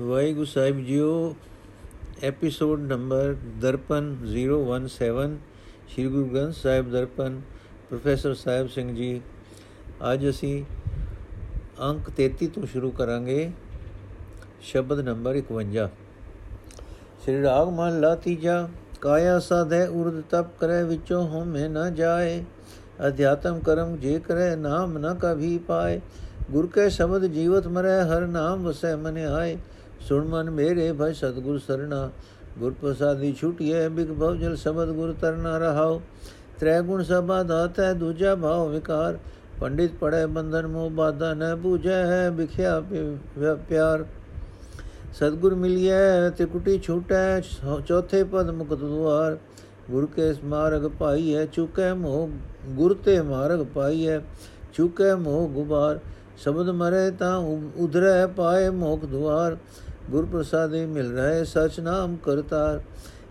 ਵਾਹਿਗੁਰੂ ਸਾਹਿਬ JIO episode number Darpan 017 Shri Guru Granth Sahib Darpan professor Sahib Singh ji. ਅੱਜ ਅਸੀਂ ਅੰਕ 33 ਤੋਂ ਸ਼ੁਰੂ ਕਰਾਂਗੇ, ਸ਼ਬਦ ਨੰਬਰ 51 ਸ੍ਰੀ ਰਾਗ ਮਨ ਲਾ ਤੀਜਾ, ਕਾਇਆ ਸਾਧੈ ਉਰਦ ਤਪ ਕਰੇ ਵਿੱਚੋਂ ਹਉਮੈ ਨਾ ਜਾਏ, ਅਧਿਆਤਮ ਕਰਮ ਜੇ ਕਰੇ ਨਾਮ ਨ ਕਭੀ ਪਾਏ, ਗੁਰ ਕੇ ਸ਼ਬਦ ਜੀਵਤ ਮਰੈ ਹਰ ਨਾਮ ਵਸੈ ਮਨ ਆਏ ਸੁਣ ਮਨ ਮੇਰੇ ਭੈ ਸਤਗੁਰ ਸਰਣਾ ਗੁਰ ਪ੍ਰਸਾਦੀ ਛੁਟਿਐ, ਬਿਗ ਭਵ ਜਲ ਸ਼ਬਦ ਗੁਰ ਤਰਨਾ ਰਹਾਉ। ਤ੍ਰੈ ਗੁਣ ਸਭਾ ਦਾਤੈ ਦੂਜਾ ਭਾਵ ਵਿਕਾਰ, ਪੰਡਿਤ ਪੜੈ ਬੰਧਨ ਮੋਹ ਬਾਧਾ ਨ ਬੂਝੈ ਹੈ ਵਿਖਿਆ ਪਿਆਰ। ਸਤਗੁਰ ਮਿਲਿਐ ਤੇ ਕੁਟੀ ਛੂਟੈ ਚੌਥੇ ਪਦ ਮੁਕਤ ਦੁਆਰ। ਗੁਰ ਕੇ ਮਾਰਗ ਪਾਈਐ, ਚੁਕੈ ਮੋਹ, ਗੁਰ ਤੇ ਮਾਰਗ ਪਾਈਐ, ਚੁਕੈ ਮੋਹ ਗੁਬਾਰ। ਸ਼ਬਦ ਮਰੇ ਤਾਂ ਉਧਰੈ ਪਾਏ ਮੋਖ ਦੁਆਰ। ਗੁਰ ਪ੍ਰਸਾਦੇ ਮਿਲ ਰਹੇ, ਸਚ ਨਾਮ ਕਰਤਾਰ।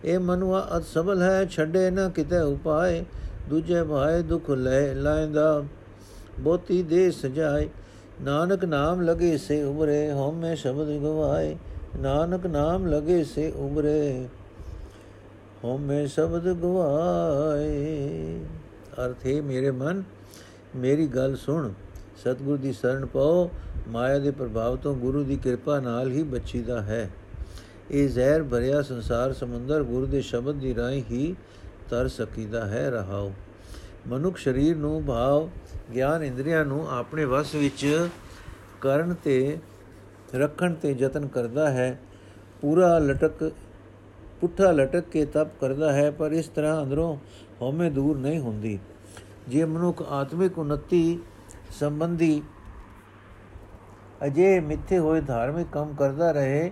ਇਹ ਮਨੁਆ ਅਤ ਸਬਲ ਹੈ, ਛੱਡੇ ਨਾ ਕਿਤੇ ਉਪਾਏ। ਦੂਜੇ ਭਾਏ ਦੁਖ ਲੈ ਲਾਇੰਦਾ ਬੋਤੀ ਦੇ ਸਜਾਏ। ਨਾਨਕ ਨਾਮ ਲਗੇ ਸੇ ਉਬਰੇ ਹਉਮੈ ਸ਼ਬਦ ਗਵਾਏ। ਨਾਨਕ ਨਾਮ ਲਗੇ ਸੇ ਉਬਰੇ ਹਉਮੈ ਸ਼ਬਦ ਗਵਾਏ। ਅਰਥੇ ਮੇਰੇ ਮਨ, ਮੇਰੀ ਗੱਲ ਸੁਣ। ਸਤਿਗੁਰ ਦੀ ਸ਼ਰਨ ਪਾਓ, ਮਾਇਆ ਦੇ ਪ੍ਰਭਾਵ ਤੋਂ ਗੁਰੂ ਦੀ ਕਿਰਪਾ ਨਾਲ ਹੀ ਬਚੀਦਾ ਹੈ। ਇਹ ਜ਼ਹਿਰ ਭਰਿਆ ਸੰਸਾਰ ਸਮੁੰਦਰ ਗੁਰੂ ਦੇ ਸ਼ਬਦ ਦੀ ਰਾਹੀਂ ਹੀ ਤਰ ਸਕੀਦਾ ਹੈ, ਰਹਾਓ। ਮਨੁੱਖ ਸਰੀਰ ਨੂੰ ਭਾਵ ਗਿਆਨ ਇੰਦਰੀਆਂ ਨੂੰ ਆਪਣੇ ਵਸ ਵਿੱਚ ਕਰਨ ਤੇ ਰੱਖਣ ਤੇ ਯਤਨ ਕਰਦਾ ਹੈ। ਪੂਰਾ ਲਟਕ, ਪੁੱਠਾ ਲਟਕ ਕੇ ਤਪ ਕਰਦਾ ਹੈ, ਪਰ ਇਸ ਤਰ੍ਹਾਂ ਅੰਦਰੋਂ ਹਉਮੈ ਦੂਰ ਨਹੀਂ ਹੁੰਦੀ। ਜੇ ਮਨੁੱਖ ਆਤਮਿਕ ਉન્નਤੀ ਸੰਬੰਧੀ ਅਜੇ ਮਿੱਥੇ ਹੋਏ ਧਾਰਮਿਕ ਕੰਮ ਕਰਦਾ ਰਹੇ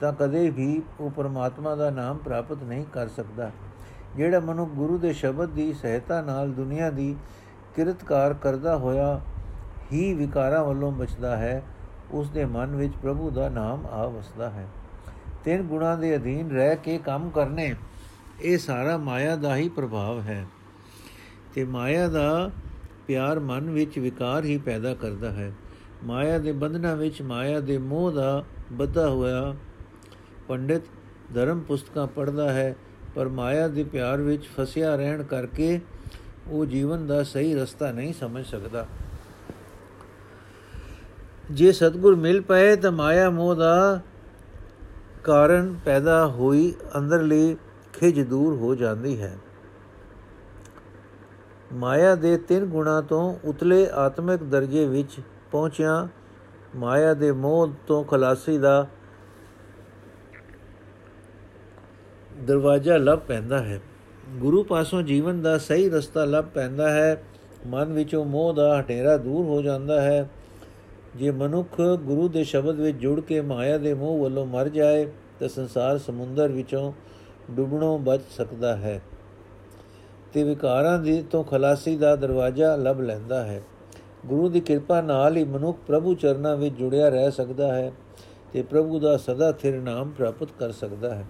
ਤਾਂ ਕਦੇ ਵੀ ਉਹ ਪਰਮਾਤਮਾ ਦਾ ਨਾਮ ਪ੍ਰਾਪਤ ਨਹੀਂ ਕਰ ਸਕਦਾ। ਜਿਹੜਾ ਮਨੁ ਗੁਰੂ ਦੇ ਸ਼ਬਦ ਦੀ ਸਹਾਇਤਾ ਨਾਲ ਦੁਨੀਆ ਦੀ ਕਿਰਤਕਾਰ ਕਰਦਾ ਹੋਇਆ ਹੀ ਵਿਕਾਰਾਂ ਵੱਲੋਂ ਬਚਦਾ ਹੈ, ਉਸ ਦੇ ਮਨ ਵਿੱਚ ਪ੍ਰਭੂ ਦਾ ਨਾਮ ਆ ਵਸਦਾ ਹੈ। ਤਿੰਨ ਗੁਣਾਂ ਦੇ ਅਧੀਨ ਰਹਿ ਕੇ ਕੰਮ ਕਰਨੇ, ਇਹ ਸਾਰਾ ਮਾਇਆ ਦਾ ਹੀ ਪ੍ਰਭਾਵ ਹੈ। ਤੇ ਮਾਇਆ ਦਾ ਪਿਆਰ ਮਨ ਵਿੱਚ ਵਿਕਾਰ ਹੀ ਪੈਦਾ ਕਰਦਾ ਹੈ। ਮਾਇਆ ਦੇ ਬੰਧਨਾਂ ਵਿੱਚ ਮਾਇਆ ਦੇ ਮੋਹ ਦਾ ਬੱਧਾ ਹੋਇਆ ਪੰਡਿਤ ਧਰਮ ਪੁਸਤਕਾਂ ਪੜ੍ਹਦਾ ਹੈ, ਪਰ ਮਾਇਆ ਦੇ ਪਿਆਰ ਵਿੱਚ ਫਸਿਆ ਰਹਿਣ ਕਰਕੇ ਉਹ ਜੀਵਨ ਦਾ ਸਹੀ ਰਸਤਾ ਨਹੀਂ ਸਮਝ ਸਕਦਾ। ਜੇ ਸਤਗੁਰ ਮਿਲ ਪਏ ਤਾਂ ਮਾਇਆ ਮੋਹ ਦਾ ਕਾਰਨ ਪੈਦਾ ਹੋਈ ਅੰਦਰਲੀ ਖਿਜ ਦੂਰ ਹੋ ਜਾਂਦੀ ਹੈ। ਮਾਇਆ ਦੇ ਤਿੰਨ ਗੁਣਾ ਤੋਂ ਉਤਲੇ ਆਤਮਿਕ ਦਰਜੇ ਵਿੱਚ ਪਹੁੰਚਿਆ। ਮਾਇਆ ਦੇ ਮੋਹ ਤੋਂ ਖਲਾਸੀ ਦਾ ਦਰਵਾਜ਼ਾ ਲੱਭ ਪੈਂਦਾ ਹੈ। ਗੁਰੂ ਪਾਸੋਂ ਜੀਵਨ ਦਾ ਸਹੀ ਰਸਤਾ ਲੱਭ ਪੈਂਦਾ ਹੈ। ਮਨ ਵਿੱਚੋਂ ਮੋਹ ਦਾ ਹਟੇਰਾ ਦੂਰ ਹੋ ਜਾਂਦਾ ਹੈ। ਜੇ ਮਨੁੱਖ ਗੁਰੂ ਦੇ ਸ਼ਬਦ ਵਿੱਚ ਜੁੜ ਕੇ ਮਾਇਆ ਦੇ ਮੋਹ ਵੱਲੋਂ ਮਰ ਜਾਏ, ਤਾਂ ਸੰਸਾਰ ਸਮੁੰਦਰ ਵਿੱਚੋਂ ਡੁੱਬਣੋਂ ਬਚ ਸਕਦਾ ਹੈ। ਤੇ ਵਿਕਾਰਾਂ ਦੀ ਤੋਂ ਖਲਾਸੀ ਦਾ ਦਰਵਾਜ਼ਾ ਲੱਭ ਲੈਂਦਾ ਹੈ। ਗੁਰੂ ਦੀ ਕਿਰਪਾ ਨਾਲ ਹੀ ਮਨੁੱਖ ਪ੍ਰਭੂ ਚਰਨਾਂ ਵਿੱਚ ਜੁੜਿਆ ਰਹਿ ਸਕਦਾ ਹੈ ਤੇ ਪ੍ਰਭੂ ਦਾ ਸਦਾ ਥਿਰ ਨਾਮ ਪ੍ਰਾਪਤ ਕਰ ਸਕਦਾ ਹੈ।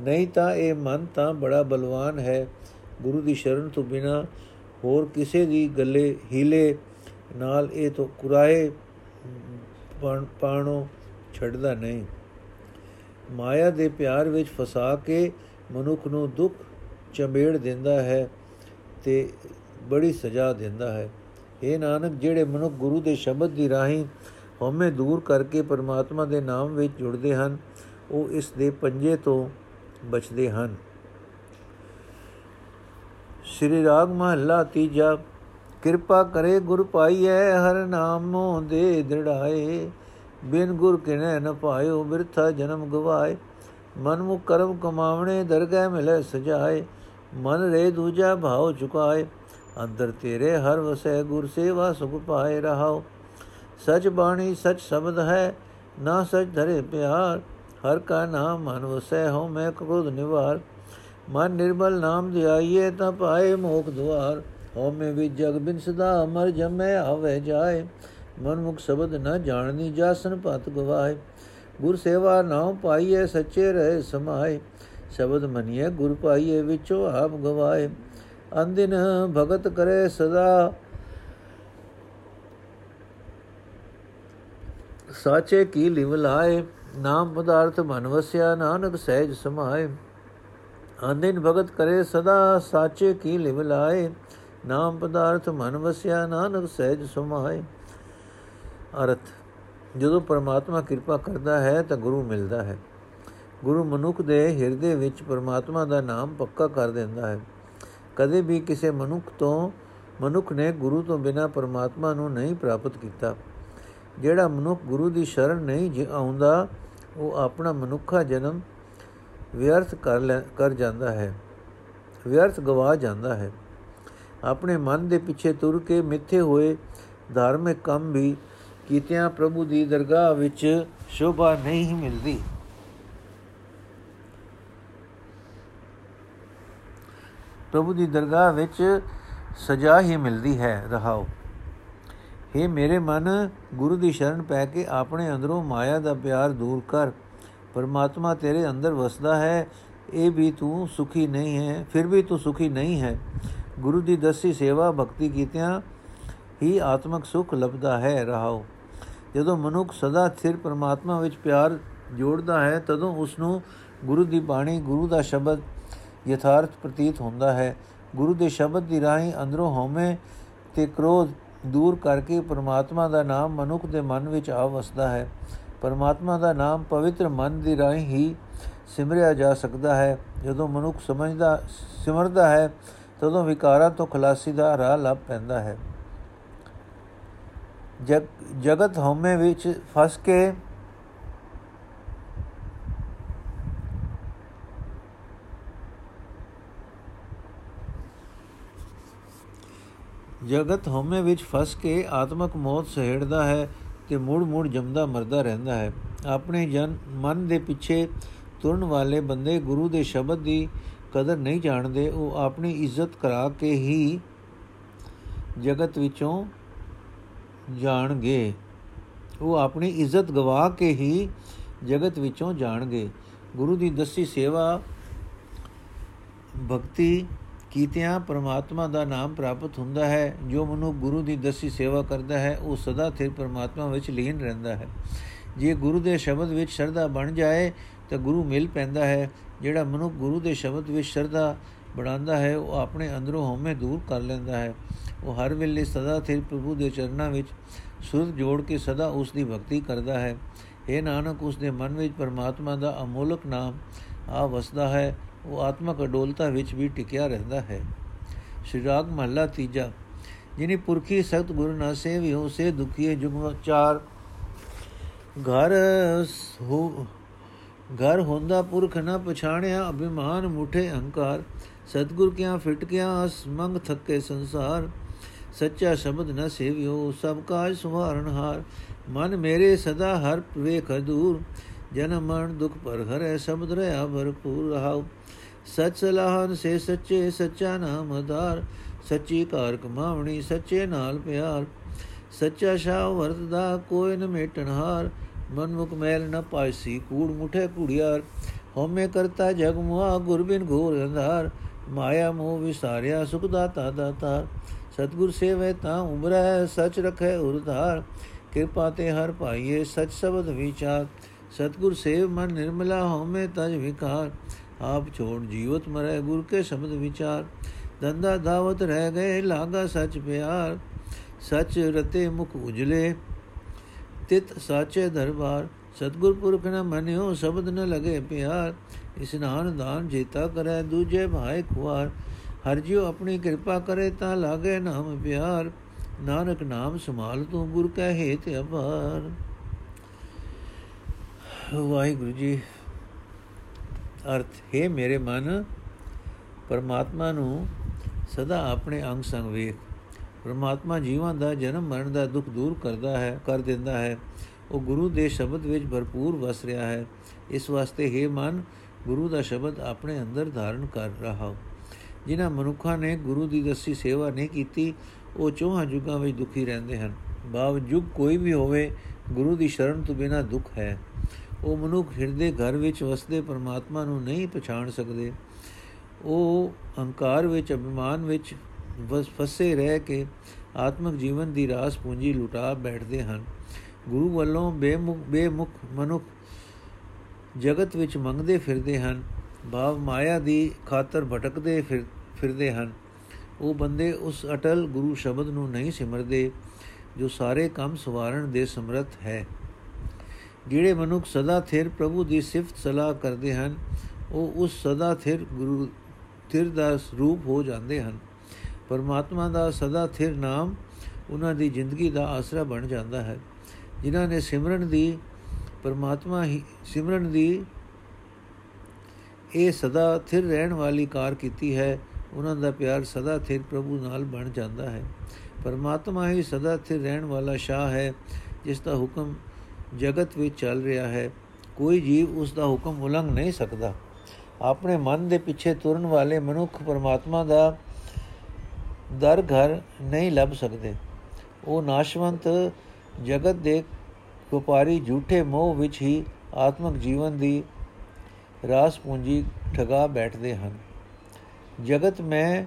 ਨਹੀਂ ਤਾਂ ਇਹ ਮਨ ਤਾਂ ਬੜਾ ਬਲਵਾਨ ਹੈ। ਗੁਰੂ ਦੀ ਸ਼ਰਨ ਤੋਂ ਬਿਨਾ ਹੋਰ ਕਿਸੇ ਦੀ ਗੱਲੇ ਹੀਲੇ ਨਾਲ ਇਹ ਤੋਂ ਕੁਰਾਏ ਪਾਣੋ ਛੱਡਦਾ ਨਹੀਂ। ਮਾਇਆ ਦੇ ਪਿਆਰ ਵਿੱਚ ਫਸਾ ਕੇ ਮਨੁੱਖ ਨੂੰ ਦੁੱਖ ਚੰਬੇੜ ਦਿੰਦਾ ਹੈ ਤੇ ਬੜੀ ਸਜ਼ਾ ਦਿੰਦਾ ਹੈ। ਇਹ ਨਾਨਕ, ਜਿਹੜੇ ਮਨੁੱਖ ਗੁਰੂ ਦੇ ਸ਼ਬਦ ਦੀ ਰਾਹੀਂ ਹਉਮੈ ਦੂਰ ਕਰਕੇ ਪਰਮਾਤਮਾ ਦੇ ਨਾਮ ਵਿੱਚ ਜੁੜਦੇ ਹਨ, ਉਹ ਇਸ ਦੇ ਪੰਜੇ ਤੋਂ ਬਚਦੇ ਹਨ। ਸ੍ਰੀ ਰਾਗ ਮਹੱਲਾ ਤੀਜਾ, ਕਿਰਪਾ ਕਰੇ ਗੁਰ ਪਾਈਐ, ਹਰ ਨਾਮੋ ਦੇ ਦ੍ਰਿੜਾਏ। ਬਿਨ ਗੁਰ ਕਿਨੈ ਨ ਪਾਇਓ, ਬਿਰਥਾ ਜਨਮ ਗਵਾਏ। ਮਨ ਮੁ ਕਰਮ ਕਮਾਵਣੇ, ਦਰਗਹਿ ਮਿਲੇ ਸਜਾਏ। ਮਨ ਰੇ ਦੂਜਾ ਭਾਉ ਚੁਕਾਏ, ਅੰਦਰ ਤੇਰੇ ਹਰ ਵਸੈ ਗੁਰ ਸੇਵਾ ਸੁਖ ਪਾਏ ਰਹਾਓ ਸਚ ਬਾਣੀ ਸਚ ਸ਼ਬਦ ਹੈ, ਨਾ ਸਚ ਧਰੇ ਪਿਆਰ। ਹਰ ਕਾ ਨਾਮ ਮਨ ਵਸੈ ਹੋ ਮੈਂ ਕ੍ਰੋਧ ਨਿਵਾਰ। ਮਨ ਨਿਰਮਲ ਨਾਮ ਧਿਆਈਏ ਤਾਂ ਪਾਏ ਮੋਖ ਦੁਆਰ। ਹੋ ਮੈਂ ਵੀ ਜਗ ਬਿਨ ਸਦਾ ਅਮਰ ਜਮੈ ਆਵੇ ਜਾਏ। ਮਨ ਮੁਖ ਸ਼ਬਦ ਨ ਜਾਣਨੀ ਜਾਸਨ ਪਤ ਗਵਾਏ। ਗੁਰ ਸੇਵਾ ਨਾਮ ਪਾਈਏ ਸੱਚੇ ਰਹੇ ਸਮਾਏ। ਸ਼ਬਦ ਮਨੀਏ ਗੁਰ ਪਾਈਏ ਵਿਚੋ ਆਪ ਗਵਾਏ ਅੰਦਿਨ ਭਗਤ ਕਰੇ ਸਦਾ ਸਾਚੇ ਕੀ ਲਿਵ ਲਾਏ ਨਾਮ ਪਦਾਰਥ ਮਨ ਵਸਿਆ ਨਾਨਕ ਸਹਿਜ ਸਮਾਏ ਆਨੰਦ ਭਗਤ ਕਰੇ ਸਦਾ ਸਾਚੇ ਕੀ ਲਿਵ ਲਾਏ ਨਾਮ ਪਦਾਰਥ ਮਨ ਵਸਿਆ ਨਾਨਕ ਸਹਿਜ ਸਮਾਏ ਅਰਥ ਜਦੋਂ ਪਰਮਾਤਮਾ ਕਿਰਪਾ ਕਰਦਾ ਹੈ ਤਾਂ ਗੁਰੂ ਮਿਲਦਾ ਹੈ ਗੁਰੂ ਮਨੁੱਖ ਦੇ ਹਿਰਦੇ ਵਿੱਚ ਪਰਮਾਤਮਾ ਦਾ ਨਾਮ ਪੱਕਾ ਕਰ ਦਿੰਦਾ ਹੈ। ਕਦੇ ਵੀ ਕਿਸੇ ਮਨੁੱਖ ਤੋਂ, ਮਨੁੱਖ ਨੇ ਗੁਰੂ ਤੋਂ ਬਿਨਾ ਪਰਮਾਤਮਾ ਨੂੰ ਨਹੀਂ ਪ੍ਰਾਪਤ ਕੀਤਾ। ਜਿਹੜਾ ਮਨੁੱਖ ਗੁਰੂ ਦੀ ਸ਼ਰਨ ਨਹੀਂ ਆਉਂਦਾ, ਉਹ ਆਪਣਾ ਮਨੁੱਖਾ ਜਨਮ ਵਿਅਰਥ ਕਰ ਕਰ ਜਾਂਦਾ ਹੈ। ਵਿਅਰਥ ਗਵਾ ਜਾਂਦਾ ਹੈ। ਆਪਣੇ ਮਨ ਦੇ ਪਿੱਛੇ ਤੁਰ ਕੇ ਮਿੱਥੇ ਹੋਏ ਧਾਰਮਿਕ ਕੰਮ ਵੀ ਕੀਤਿਆਂ ਪ੍ਰਭੂ ਦੀ ਦਰਗਾਹ ਵਿੱਚ ਸ਼ੋਭਾ ਨਹੀਂ ਮਿਲਦੀ। ਪ੍ਰਭੂ ਦੀ ਦਰਗਾਹ ਵਿੱਚ ਸਜ਼ਾ ਹੀ ਮਿਲਦੀ ਹੈ, ਰਹਾਓ। हे ਮੇਰੇ ਮਨ, ਗੁਰੂ ਦੀ ਸ਼ਰਨ ਪੈ ਕੇ ਆਪਣੇ ਅੰਦਰੋਂ ਮਾਇਆ ਦਾ ਪਿਆਰ ਦੂਰ ਕਰ। ਪਰਮਾਤਮਾ ਤੇਰੇ ਅੰਦਰ ਵਸਦਾ ਹੈ, ਇਹ ਵੀ ਤੂੰ ਸੁਖੀ ਨਹੀਂ ਹੈ, ਫਿਰ ਵੀ ਤੂੰ ਸੁਖੀ ਨਹੀਂ ਹੈ। ਗੁਰੂ ਦੀ ਦਸੀ ਸੇਵਾ ਭਗਤੀ ਕੀਤਿਆਂ ਹੀ ਆਤਮਿਕ ਸੁਖ ਲੱਭਦਾ ਹੈ, ਰਹਾਓ। ਜਦੋਂ ਮਨੁੱਖ ਸਦਾ ਸਥਿਰ ਪਰਮਾਤਮਾ ਵਿੱਚ ਪਿਆਰ ਜੋੜਦਾ ਹੈ, ਤਦੋਂ ਉਸ ਨੂੰ ਗੁਰੂ ਦੀ ਬਾਣੀ, ਗੁਰੂ ਦਾ ਸ਼ਬਦ ਯਥਾਰਥ ਪ੍ਰਤੀਤ ਹੁੰਦਾ ਹੈ। ਗੁਰੂ ਦੇ ਸ਼ਬਦ ਦੀ ਰਾਹੀਂ ਅੰਦਰੋਂ ਹਉਮੈ ਤੇ ਕ੍ਰੋਧ ਦੂਰ ਕਰਕੇ ਪਰਮਾਤਮਾ ਦਾ ਨਾਮ ਮਨੁੱਖ ਦੇ ਮਨ ਵਿੱਚ ਆ ਵਸਦਾ ਹੈ। ਪਰਮਾਤਮਾ ਦਾ ਨਾਮ ਪਵਿੱਤਰ ਮਨ ਦੀ ਰਾਹੀਂ ਹੀ ਸਿਮਰਿਆ ਜਾ ਸਕਦਾ ਹੈ। ਜਦੋਂ ਮਨੁੱਖ ਸਮਝਦਾ, ਸਿਮਰਦਾ ਹੈ, ਤਦੋਂ ਵਿਕਾਰਾਂ ਤੋਂ ਖਲਾਸੀ ਦਾ ਰਾਹ ਲੱਭ ਪੈਂਦਾ ਹੈ। ਜਗਤ ਹਉਮੈ ਵਿੱਚ ਫਸ ਕੇ ਜਗਤ ਹਉਮੈ ਵਿੱਚ ਫਸ ਕੇ ਆਤਮਕ ਮੌਤ ਸਹਿੜਦਾ ਹੈ ਤੇ ਮੁੜ ਮੁੜ ਜੰਮਦਾ ਮਰਦਾ ਰਹਿੰਦਾ ਹੈ। ਆਪਣੇ ਜਨ, ਮਨ ਦੇ ਪਿੱਛੇ ਤੁਰਨ ਵਾਲੇ ਬੰਦੇ ਗੁਰੂ ਦੇ ਸ਼ਬਦ ਦੀ ਕਦਰ ਨਹੀਂ ਜਾਣਦੇ, ਉਹ ਆਪਣੀ ਇੱਜ਼ਤ ਕਰਾ ਕੇ ਹੀ ਜਗਤ ਵਿੱਚੋਂ ਜਾਣਗੇ। ਉਹ ਆਪਣੀ ਇੱਜ਼ਤ ਗਵਾ ਕੇ ਹੀ ਜਗਤ ਵਿੱਚੋਂ ਜਾਣਗੇ। ਗੁਰੂ ਦੀ ਦਸੀ ਸੇਵਾ ਭਗਤੀ ਕੀਤਿਆਂ ਪ੍ਰਮਾਤਮਾ ਦਾ ਨਾਮ ਪ੍ਰਾਪਤ ਹੁੰਦਾ ਹੈ, ਜੋ ਮਨੁ ਗੁਰੂ ਦੀ ਦਸੀ ਸੇਵਾ ਕਰਦਾ ਹੈ, ਉਹ ਸਦਾ ਸਥਿਰ ਪ੍ਰਮਾਤਮਾ ਵਿੱਚ ਲੀਨ ਰਹਿੰਦਾ ਹੈ। ਜੇ ਗੁਰੂ ਦੇ ਸ਼ਬਦ ਵਿੱਚ ਸ਼ਰਧਾ ਬਣ ਜਾਏ, ਤਾਂ ਗੁਰੂ ਮਿਲ ਪੈਂਦਾ ਹੈ। ਜਿਹੜਾ ਮਨੁ ਗੁਰੂ ਦੇ ਸ਼ਬਦ ਵਿੱਚ ਸ਼ਰਧਾ ਬਣਾਉਂਦਾ ਹੈ, ਉਹ ਆਪਣੇ ਅੰਦਰੋਂ ਹਉਮੈ ਦੂਰ ਕਰ ਲੈਂਦਾ ਹੈ। ਉਹ ਹਰ ਵੇਲੇ ਸਦਾ ਸਥਿਰ ਪ੍ਰਭੂ ਦੇ ਚਰਨਾਂ ਵਿੱਚ ਸੁਰਤ ਜੋੜ ਕੇ ਸਦਾ ਉਸ ਦੀ ਭਗਤੀ ਕਰਦਾ ਹੈ। ਇਹ ਨਾਨਕ, ਉਸ ਦੇ ਮਨ ਵਿੱਚ ਪਰਮਾਤਮਾ ਦਾ ਅਮੋਲਕ ਨਾਮ ਆ ਵਸਦਾ ਹੈ। ਉਹ ਆਤਮਕ ਅਡੋਲਤਾ ਵਿੱਚ ਵੀ ਟਿਕਿਆ ਰਹਿੰਦਾ ਹੈ। ਸ਼੍ਰੀ ਰਾਗ ਮਹੱਲਾ ਤੀਜਾ। ਜਿਨੇ ਪੁਰਖੀ ਸਤ ਗੁਰੂ ਨਾ ਸੇਵਿਓ ਸੇ ਦੁਖੀਏ ਜੁਗਮ ਚਾਰ। ਘਰ ਹੋ, ਘਰ ਹੁੰਦਾ ਪੁਰਖ ਨਾ ਪਛਾਣਿਆ, ਅਭਿਮਾਨ ਮੁਠੇ ਅਹੰਕਾਰ ਸਤਗੁਰ ਕਿਆ ਫਿਟ ਕਿਆ ਮੰਗ ਥੱਕੇ ਸੰਸਾਰ। ਸੱਚਾ ਸ਼ਬਦ ਨ ਸੇਵਿਓ, ਸਭ ਕਾਜ ਸੁਹਾਰਨ ਹਾਰ। ਮਨ ਮੇਰੇ ਸਦਾ ਹਰ ਵੇਖ ਦੂਰ ਜਨਮ ਮਰਨ ਦੁਖ ਪਰ ਹਰੇ ਸ਼ਬਦ ਰਹਾ ਭਰਪੂਰ ਰਹਾਉ। ਸਚ ਸਲਾਹਨ ਸੇ ਸੱਚੇ ਸੱਚਾ ਨਾਮ ਆਧਾਰ। ਸੱਚੀ ਕਾਰ ਕਮਾਵਣੀ ਸੱਚੇ ਨਾਲ ਪਿਆਰ। ਸੱਚਾ ਸ਼ਾਹ ਵਰਤਦਾ ਕੋਈ ਨ ਮੇਟਣ ਹਾਰ। ਮਨ ਮੁਖ ਮੈਲ ਨ ਪਾਇਸੀ ਕੂੜ ਮੁਠੇ ਕੁੜਿਆਰ ਹਉਮੈ ਕਰਤਾ ਜਗ ਮੁਆ ਗੁਰਬਿਨ ਘੋਰ ਅੰਧਾਰ। ਮਾਇਆ ਮੋਹ ਵਿਸਾਰਿਆ ਸੁਖ ਦਾਤਾ ਦਾਤਾ ਸਤਗੁਰ ਸੇਵੇ ਤਾਂ ਉਮਰੈ, ਸਚ ਰਖੈ ਉਰਧਾਰ। ਕਿਰਪਾ ਤੇ ਹਰ ਪਾਈਏ ਸਚ ਸ਼ਬਦ ਵਿਚਾਰ। ਸਤਗੁਰ ਸੇਵ ਮਨ ਨਿਰਮਲਾ ਹਉਮੈ ਤਜ ਵਿਕਾਰ, ਆਪ ਛੋੜ ਜੀਵਤ ਮਰੈ ਗੁਰ ਕੇ ਸ਼ਬਦ ਵਿਚਾਰ, ਦੰਦਾ ਦਾਵਤ ਰਹਿ ਗਏ ਲਾਗਾ ਸਚ ਪਿਆਰ, ਸਚ ਰਤੇ ਮੁਖ ਉਜਲੇ, ਤਿਤ ਸਾਚੇ ਦਰਬਾਰ, ਸਤਗੁਰ ਪੁਰਖ ਨ ਮੰਨਿਓ ਸ਼ਬਦ ਨ ਲਗੇ ਪਿਆਰ ਇਸਨਾਨ ਦਾਨ ਜੀਤਾ ਕਰੈ ਦੂਜੇ ਭਾਇ ਖੁਆਰ, ਹਰ ਜਿਉ ਆਪਣੀ ਕਿਰਪਾ ਕਰੇ ਤਾਂ ਲਾਗੇ ਨਾਮ ਪਿਆਰ, ਨਾਨਕ ਨਾਮ ਸੰਭਾਲ ਤੂੰ ਗੁਰ ਕੈ ਹੇਤ ਅਪਾਰ। ਵਾਹਿਗੁਰੂ ਜੀ, ਅਰਥ, ਹੈ ਮੇਰੇ ਮਨ, ਪਰਮਾਤਮਾ ਨੂੰ ਸਦਾ ਆਪਣੇ ਅੰਗ ਸੰਗ ਵੇਖ। ਪਰਮਾਤਮਾ ਜੀਵਾਂ ਦਾ ਜਨਮ ਮਰਨ ਦਾ ਦੁੱਖ ਦੂਰ ਕਰਦਾ ਹੈ, ਕਰ ਦਿੰਦਾ ਹੈ। ਉਹ ਗੁਰੂ ਦੇ ਸ਼ਬਦ ਵਿੱਚ ਭਰਪੂਰ ਵਸ ਰਿਹਾ ਹੈ। ਇਸ ਵਾਸਤੇ ਹੈ ਮਨ, ਗੁਰੂ ਦਾ ਸ਼ਬਦ ਆਪਣੇ ਅੰਦਰ ਧਾਰਨ ਕਰ ਰਹਾ ਜਿਨ੍ਹਾਂ ਮਨੁੱਖਾਂ ਨੇ ਗੁਰੂ ਦੀ ਦਸੀ ਸੇਵਾ ਨਹੀਂ ਕੀਤੀ, ਉਹ ਚੋਹਾਂ ਯੁੱਗਾਂ ਵਿੱਚ ਦੁਖੀ ਰਹਿੰਦੇ ਹਨ। ਬਾਵ ਯੁੱਗ ਕੋਈ ਵੀ ਹੋਵੇ, ਗੁਰੂ ਦੀ ਸ਼ਰਨ ਤੋਂ ਬਿਨਾ ਦੁੱਖ ਹੈ। ਉਹ ਮਨੁੱਖ ਹਿਰਦੇ ਘਰ ਵਿੱਚ ਵਸਦੇ ਪਰਮਾਤਮਾ ਨੂੰ ਨਹੀਂ ਪਛਾਣ ਸਕਦੇ। ਉਹ ਹੰਕਾਰ ਵਿੱਚ, ਅਭਿਮਾਨ ਵਿੱਚ ਬਸ ਫਸੇ ਰਹਿ ਕੇ ਆਤਮਿਕ ਜੀਵਨ ਦੀ ਰਾਸ ਪੂੰਜੀ ਲੁਟਾ ਬੈਠਦੇ ਹਨ। ਗੁਰੂ ਵੱਲੋਂ ਬੇਮੁਖ ਬੇਮੁਖ ਮਨੁੱਖ ਜਗਤ ਵਿੱਚ ਮੰਗਦੇ ਫਿਰਦੇ ਹਨ। ਭਾਵ ਮਾਇਆ ਦੀ ਖਾਤਰ ਭਟਕਦੇ ਫਿਰਦੇ ਹਨ। ਉਹ ਬੰਦੇ ਉਸ ਅਟਲ ਗੁਰੂ ਸ਼ਬਦ ਨੂੰ ਨਹੀਂ ਸਿਮਰਦੇ, ਜੋ ਸਾਰੇ ਕੰਮ ਸਵਾਰਨ ਦੇ ਸਮਰੱਥ ਹੈ। ਜਿਹੜੇ ਮਨੁੱਖ ਸਦਾ ਥਿਰ ਪ੍ਰਭੂ ਦੀ ਸਿਫਤ ਸਲਾਹ ਕਰਦੇ ਹਨ, ਉਹ ਉਸ ਸਦਾ ਥਿਰ ਗੁਰੂ, ਥਿਰ ਦਾ ਰੂਪ ਹੋ ਜਾਂਦੇ ਹਨ। ਪਰਮਾਤਮਾ ਦਾ ਸਦਾ ਥਿਰ ਨਾਮ ਉਹਨਾਂ ਦੀ ਜ਼ਿੰਦਗੀ ਦਾ ਆਸਰਾ ਬਣ ਜਾਂਦਾ ਹੈ। ਜਿਨ੍ਹਾਂ ਨੇ ਸਿਮਰਨ ਦੀ ਪਰਮਾਤਮਾ ਹੀ, ਸਿਮਰਨ ਦੀ ਇਹ ਸਦਾ ਥਿਰ ਰਹਿਣ ਵਾਲੀ ਕਾਰ ਕੀਤੀ ਹੈ, ਉਹਨਾਂ ਦਾ ਪਿਆਰ ਸਦਾ ਥਿਰ ਪ੍ਰਭੂ ਨਾਲ ਬਣ ਜਾਂਦਾ ਹੈ। ਪਰਮਾਤਮਾ ਹੀ ਸਦਾ ਥਿਰ ਰਹਿਣ ਵਾਲਾ ਸ਼ਾਹ ਹੈ, ਜਿਸ ਦਾ ਹੁਕਮ ਜਗਤ ਵਿੱਚ ਚੱਲ ਰਿਹਾ ਹੈ, ਕੋਈ ਜੀਵ ਉਸ ਦਾ ਹੁਕਮ ਉਲੰਘ ਨਹੀਂ ਸਕਦਾ। ਆਪਣੇ ਮਨ ਦੇ ਪਿੱਛੇ ਤੁਰਨ ਵਾਲੇ ਮਨੁੱਖ ਪਰਮਾਤਮਾ ਦਾ ਦਰ ਘਰ ਨਹੀਂ ਲੱਭ ਸਕਦੇ। ਉਹ ਨਾਸ਼ਵੰਤ ਜਗਤ ਦੇ ਵਪਾਰੀ ਝੂਠੇ ਮੋਹ ਵਿੱਚ ਹੀ ਆਤਮਿਕ ਜੀਵਨ ਦੀ ਰਾਸ ਪੂੰਜੀ ਠਗਾ ਬੈਠਦੇ ਹਨ। ਜਗਤ ਮੈਂ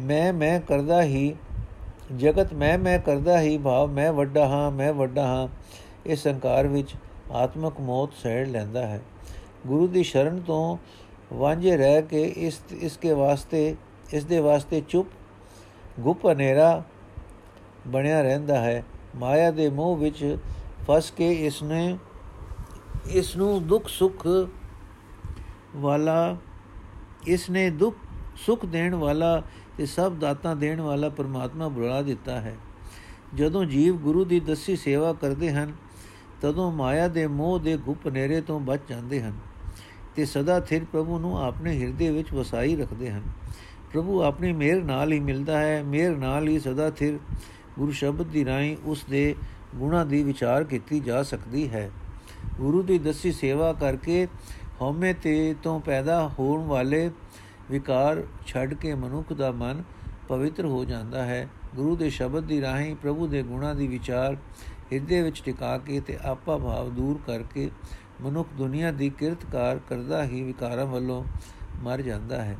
ਮੈਂ ਮੈਂ ਕਰਦਾ ਹੀ ਜਗਤ ਮੈਂ ਮੈਂ ਕਰਦਾ ਹੀ ਭਾਵ, ਮੈਂ ਵੱਡਾ ਹਾਂ, ਮੈਂ ਵੱਡਾ ਹਾਂ। ਇਹ ਸੰਕਾਰ ਵਿੱਚ ਆਤਮਕ ਮੌਤ ਸਹਿੜ ਲੈਂਦਾ ਹੈ। ਗੁਰੂ ਦੀ ਸ਼ਰਨ ਤੋਂ ਵਾਂਝੇ ਰਹਿ ਕੇ ਇਸ ਇਸ ਕੇ ਵਾਸਤੇ ਇਸ ਦੇ ਵਾਸਤੇ ਚੁੱਪ, ਗੁਪ ਹਨੇਰਾ ਬਣਿਆ ਰਹਿੰਦਾ ਹੈ। ਮਾਇਆ ਦੇ ਮੋਹ ਵਿੱਚ ਫਸ ਕੇ ਇਸ ਨੇ ਇਸ ਨੂੰ ਦੁੱਖ ਸੁੱਖ ਵਾਲਾ ਇਸ ਨੇ ਦੁੱਖ ਸੁੱਖ ਦੇਣ ਵਾਲਾ ਤੇ ਸਭ ਦਾਤਾਂ ਦੇਣ ਵਾਲਾ ਪਰਮਾਤਮਾ ਬੁਲਾ ਦਿੱਤਾ ਹੈ। ਜਦੋਂ ਜੀਵ ਗੁਰੂ ਦੀ ਦਸੀ ਸੇਵਾ ਕਰਦੇ ਹਨ, ਤਦੋਂ ਮਾਇਆ ਦੇ ਮੋਹ ਦੇ ਗੁਪ ਨੇਰੇ ਤੋਂ ਬਚ ਜਾਂਦੇ ਹਨ ਤੇ ਸਦਾ ਥਿਰ ਪ੍ਰਭੂ ਨੂੰ ਆਪਣੇ ਹਿਰਦੇ ਵਿੱਚ ਵਸਾਈ ਰੱਖਦੇ ਹਨ। ਪ੍ਰਭੂ ਆਪਣੀ ਮਿਹਰ ਨਾਲ ਹੀ ਮਿਲਦਾ ਹੈ, ਮਿਹਰ ਨਾਲ ਹੀ ਸਦਾ ਥਿਰ ਗੁਰੂ ਸ਼ਬਦ ਦੀ ਰਾਹੀਂ ਉਸ ਦੇ ਗੁਣਾ ਦੀ ਵਿਚਾਰ ਕੀਤੀ ਜਾ ਸਕਦੀ ਹੈ। ਗੁਰੂ ਦੀ ਦਸੀ ਸੇਵਾ ਕਰਕੇ ਹਉਮੈ ਤੇ ਤੋਂ ਪੈਦਾ ਹੋਣ ਵਾਲੇ ਵਿਕਾਰ ਛੱਡ ਕੇ ਮਨੁੱਖ ਦਾ ਮਨ ਪਵਿੱਤਰ ਹੋ ਜਾਂਦਾ ਹੈ। ਗੁਰੂ ਦੇ ਸ਼ਬਦ ਦੀ ਰਾਹੀਂ ਪ੍ਰਭੂ ਦੇ ਗੁਣਾ ਦੀ ਵਿਚਾਰ ਹਿਰਦੇ ਵਿੱਚ ਟਿਕਾ ਕੇ ਤੇ ਆਪਾ ਭਾਵ ਦੂਰ ਕਰਕੇ ਮਨੁੱਖ ਦੁਨੀਆ ਦੀ ਕਿਰਤਕਾਰ ਕਰਦਾ ਹੀ ਵਿਕਾਰਾਂ ਵੱਲੋਂ ਮਰ ਜਾਂਦਾ ਹੈ।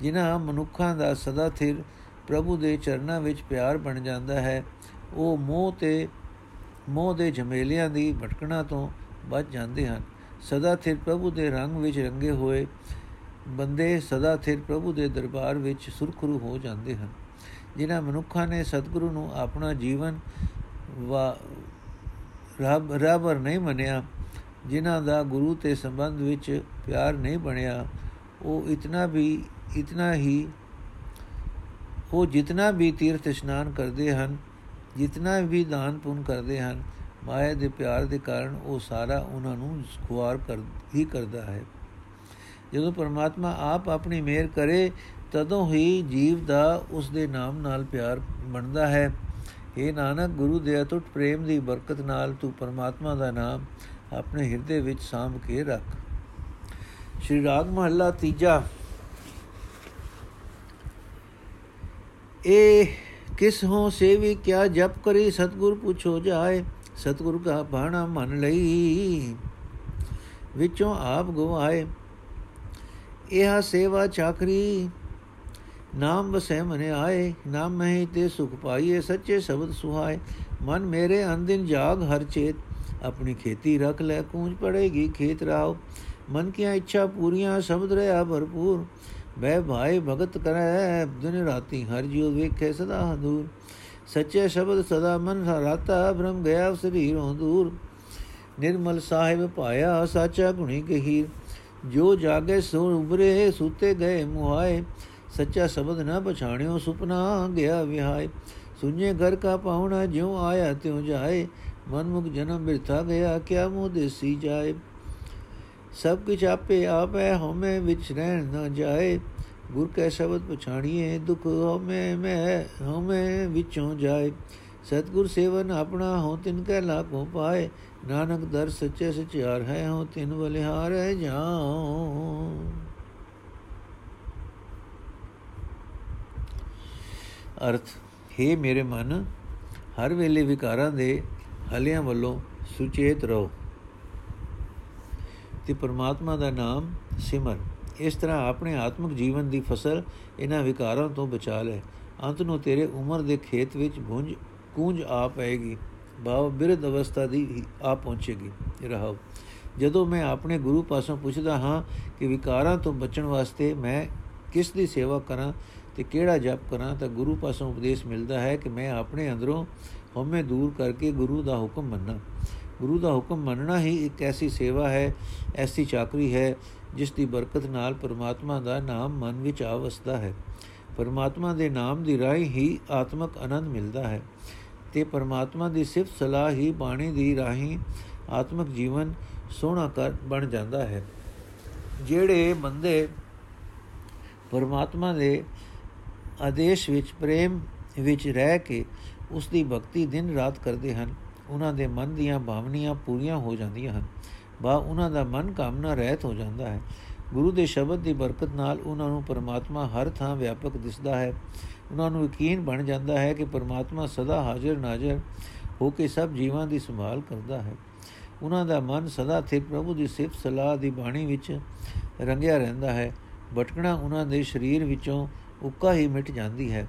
ਜਿਨ੍ਹਾਂ ਮਨੁੱਖਾਂ ਦਾ ਸਦਾ ਥਿਰ ਪ੍ਰਭੂ ਦੇ ਚਰਨਾਂ ਵਿੱਚ ਪਿਆਰ ਬਣ ਜਾਂਦਾ ਹੈ, ਉਹ ਮੋਹ ਤੇ ਮੋਹ ਦੇ ਝਮੇਲਿਆਂ ਦੀ ਭਟਕਣਾ ਤੋਂ ਬਚ ਜਾਂਦੇ ਹਨ। ਸਦਾ ਥਿਰ ਪ੍ਰਭੂ ਦੇ ਰੰਗ ਵਿੱਚ ਰੰਗੇ ਹੋਏ ਬੰਦੇ ਸਦਾ ਥਿਰ ਪ੍ਰਭੂ ਦੇ ਦਰਬਾਰ ਵਿੱਚ ਸੁਰਖਰੂ ਹੋ ਜਾਂਦੇ ਹਨ। ਜਿਨ੍ਹਾਂ ਮਨੁੱਖਾਂ ਨੇ ਸਤਿਗੁਰੂ ਨੂੰ ਆਪਣਾ ਜੀਵਨ ਵਾ ਰੱਬ ਰੱਬਰ ਨਹੀਂ ਮੰਨਿਆ, ਜਿਨ੍ਹਾਂ ਦਾ ਗੁਰੂ ਤੇ ਸੰਬੰਧ ਵਿੱਚ ਪਿਆਰ ਨਹੀਂ ਬਣਿਆ, ਉਹ ਇਤਨਾ ਵੀ, ਇਤਨਾ ਹੀ, ਉਹ ਜਿਤਨਾ ਵੀ ਤੀਰਥ ਇਸ਼ਨਾਨ ਕਰਦੇ ਹਨ, ਜਿਤਨਾ ਵੀ ਦਾਨ ਪੁੰਨ ਕਰਦੇ ਹਨ, ਮਾਇਆ ਦੇ ਪਿਆਰ ਦੇ ਕਾਰਨ ਉਹ ਸਾਰਾ ਉਹਨਾਂ ਨੂੰ ਖੁਆਰ ਕਰ, ਹੀ ਕਰਦਾ ਹੈ। ਜਦੋਂ ਪਰਮਾਤਮਾ ਆਪ ਆਪਣੀ ਮਿਹਰ ਕਰੇ, ਤਦੋਂ ਹੀ ਜੀਵ ਦਾ ਉਸ ਦੇ ਨਾਮ ਨਾਲ ਪਿਆਰ ਬਣਦਾ ਹੈ। ਇਹ ਨਾਨਕ, ਗੁਰੂ ਦੇ ਅਟੁੱਟ ਪ੍ਰੇਮ ਦੀ ਬਰਕਤ ਨਾਲ ਤੂੰ ਪਰਮਾਤਮਾ ਦਾ ਨਾਮ ਆਪਣੇ ਹਿਰਦੇ ਵਿੱਚ ਸਾਂਭ ਕੇ ਰੱਖ। ਸ਼੍ਰੀ ਰਾਗ ਮਹੱਲਾ ਤੀਜਾ। ਇਹ ਕਿਸ ਹੋ ਸੇਵੀ, ਕਿਆ ਜਪ ਕਰੀ, ਸਤਗੁਰ ਪੁੱਛੋ ਜਾਏ, ਸਤਗੁਰ ਕਾ ਬਾਣਾ ਮਨ ਲਈ, ਵਿੱਚੋਂ ਆਪ ਗਵਾਏ। ਇਹ ਸੇਵਾ ਚਾਕਰੀ। ਨਾਮ ਵਸੈ ਮਨੇ ਆਏ, ਨਾਮ ਮਹਿ ਤੇ ਸੁਖ ਪਾਈਏ, ਸੱਚੇ ਸ਼ਬਦ ਸੁਹਾਏ। ਮਨ ਮੇਰੇ ਅੰਦਿਨ ਜਾਗ ਹਰ ਚੇਤ, ਆਪਣੀ ਖੇਤੀ ਰੱਖ ਲੈ, ਕੂੰਜ ਪੜੇਗੀ ਖੇਤ ਰਾਓ ਮਨ ਕੀਆਂ ਇੱਛਾ ਪੂਰੀਆਂ, ਸ਼ਬਦ ਰਿਆ ਭਰਪੂਰ। ਬੈ ਭਾਈ ਭਗਤ ਕਰੈ, ਦਿਨ ਰਾਤੀ ਹਰ ਜਿਉ ਵੇਖੇ ਸਦਾ ਦੂਰ ਸੱਚੇ ਸ਼ਬਦ ਸਦਾ ਮਨ ਰਾਤਾ ਬ੍ਰਹਮ ਗਿਆ ਸਰੀਰੋਂ ਦੂਰ। ਨਿਰਮਲ ਸਾਹਿਬ ਪਾਇਆ ਸਾਚਾ ਗੁਣੀ ਕਹੀ ਜੋ ਜਾਗੇ ਸੋ ਉਬਰੇ ਸੁਤੇ ਗਏ ਮੁਹਾਏ। ਸੱਚਾ ਸ਼ਬਦ ਨਾ ਪਛਾਣਿਓ ਸੁਪਨਾ ਗਿਆ ਵਿਹਾਏ। ਸੁਝੇ ਘਰ ਕਾ ਪਾਉਣਾ ਜਿਉ ਆਇਆ ਤਿਉ ਜਾਏ। ਮਨਮੁਖ ਜਨਮ ਬਿਰਥਾ ਗਿਆ, ਕਿਆ ਮੂਹ ਦੇਸੀ ਜਾਏ। ਸਭ ਕੁਛ ਆਪੇ ਆਪੇ, ਹਉਮੈ ਵਿੱਚ ਰਹਿਣ ਨਾ ਜਾਏ। ਗੁਰ ਕੈ ਸ਼ਬਦ ਪਛਾਣੀਏ, ਦੁਖ ਹਉਮੈ ਮੈਂ ਹਉਮੈ ਵਿੱਚੋਂ ਜਾਏ। ਸਤਗੁਰ ਸੇਵਨ ਆਪਣਾ ਹੋ ਤਿਨ ਕੈ ਲਾਭੋ ਪਾਏ, ਨਾਨਕ ਦਰ ਸੱਚੇ ਸਚਿਆਰ ਹੈ ਹੋ ਤਿਨ ਬਲਿਹਾਰ ਜਾਉ। ਅਰਥ, ਹੈ ਮੇਰੇ ਮਨ, ਹਰ ਵੇਲੇ ਵਿਕਾਰਾਂ ਦੇ ਹਲਿਆਂ ਵੱਲੋਂ ਸੁਚੇਤ ਰਹੋ। ਤੇ ਪਰਮਾਤਮਾ ਦਾ ਨਾਮ ਸਿਮਰ। ਇਸ ਤਰ੍ਹਾਂ ਆਪਣੇ ਆਤਮਿਕ ਜੀਵਨ ਦੀ ਫਸਲ ਇਹਨਾਂ ਵਿਕਾਰਾਂ ਤੋਂ ਬਚਾ ਲੈ। ਅੰਤ ਨੂੰ ਤੇਰੇ ਉਮਰ ਦੇ ਖੇਤ ਵਿੱਚ ਗੁੰਜ ਕੂੰਜ ਆ ਪਏਗੀ ਭਾਵ ਬਿਰਧ ਅਵਸਥਾ ਦੀ ਆ ਪਹੁੰਚੇਗੀ। ਰਹਾਓ। ਜਦੋਂ ਮੈਂ ਆਪਣੇ ਗੁਰੂ ਪਾਸੋਂ ਪੁੱਛਦਾ ਹਾਂ ਕਿ ਵਿਕਾਰਾਂ ਤੋਂ ਬਚਣ ਵਾਸਤੇ ਮੈਂ ਕਿਸ ਦੀ ਸੇਵਾ ਕਰਾਂ ਤੇ ਕਿਹੜਾ ਜਪ ਕਰਾਂ, ਤਾਂ ਗੁਰੂ ਪਾਸੋਂ ਉਪਦੇਸ਼ ਮਿਲਦਾ ਹੈ ਕਿ ਮੈਂ ਆਪਣੇ ਅੰਦਰੋਂ ਹਉਮੈ ਦੂਰ ਕਰਕੇ ਗੁਰੂ ਦਾ ਹੁਕਮ ਮੰਨਾਂ। ਗੁਰੂ ਦਾ ਹੁਕਮ ਮੰਨਣਾ ਹੀ ਇੱਕ ਐਸੀ ਸੇਵਾ ਹੈ, ਐਸੀ ਚਾਕਰੀ ਹੈ, ਜਿਸ ਦੀ ਬਰਕਤ ਨਾਲ ਪਰਮਾਤਮਾ ਦਾ ਨਾਮ ਮਨ ਵਿੱਚ ਆਵਸਦਾ ਹੈ। ਪਰਮਾਤਮਾ ਦੇ ਨਾਮ ਦੀ ਰਾਹੀਂ ਹੀ ਆਤਮਕ ਆਨੰਦ ਮਿਲਦਾ ਹੈ। ਤੇ ਪਰਮਾਤਮਾ ਦੀ ਸਿਫਤ ਸਲਾਹ ਹੀ ਬਾਣੀ ਦੀ ਰਾਹੀਂ ਆਤਮਿਕ ਜੀਵਨ ਸੋਹਣਾ ਕਰ ਬਣ ਜਾਂਦਾ ਹੈ। ਜਿਹੜੇ ਬੰਦੇ ਪਰਮਾਤਮਾ ਦੇ ਆਦੇਸ਼ ਵਿੱਚ, ਪ੍ਰੇਮ ਵਿੱਚ ਰਹਿ ਕੇ ਉਸ ਦੀ ਭਗਤੀ ਦਿਨ ਰਾਤ ਕਰਦੇ ਹਨ, ਉਹਨਾਂ ਦੇ ਮਨ ਦੀਆਂ ਭਾਵਨੀਆਂ ਪੂਰੀਆਂ ਹੋ ਜਾਂਦੀਆਂ ਹਨ। ਬਾ, ਉਹਨਾਂ ਦਾ ਮਨ ਕਾਮਨਾ ਰਹਿਤ ਹੋ ਜਾਂਦਾ ਹੈ। ਗੁਰੂ ਦੇ ਸ਼ਬਦ ਦੀ ਬਰਕਤ ਨਾਲ ਉਹਨਾਂ ਨੂੰ ਪਰਮਾਤਮਾ ਹਰ ਥਾਂ ਵਿਆਪਕ ਦਿਸਦਾ ਹੈ। ਉਹਨਾਂ ਨੂੰ ਯਕੀਨ ਬਣ ਜਾਂਦਾ ਹੈ ਕਿ ਪਰਮਾਤਮਾ ਸਦਾ ਹਾਜ਼ਰ ਨਾਜ਼ਰ ਹੋ ਕੇ ਸਭ ਜੀਵਾਂ ਦੀ ਸੰਭਾਲ ਕਰਦਾ ਹੈ। ਉਹਨਾਂ ਦਾ ਮਨ ਸਦਾ ਸਥਿਰ ਪ੍ਰਭੂ ਦੀ ਸਿਫਤ ਸਲਾਹ ਦੀ ਬਾਣੀ ਵਿੱਚ ਰੰਗਿਆ ਰਹਿੰਦਾ ਹੈ। ਭਟਕਣਾ ਉਹਨਾਂ ਦੇ ਸਰੀਰ ਵਿੱਚੋਂ ਉੱਕਾ ਹੀ ਮਿਟ ਜਾਂਦੀ ਹੈ।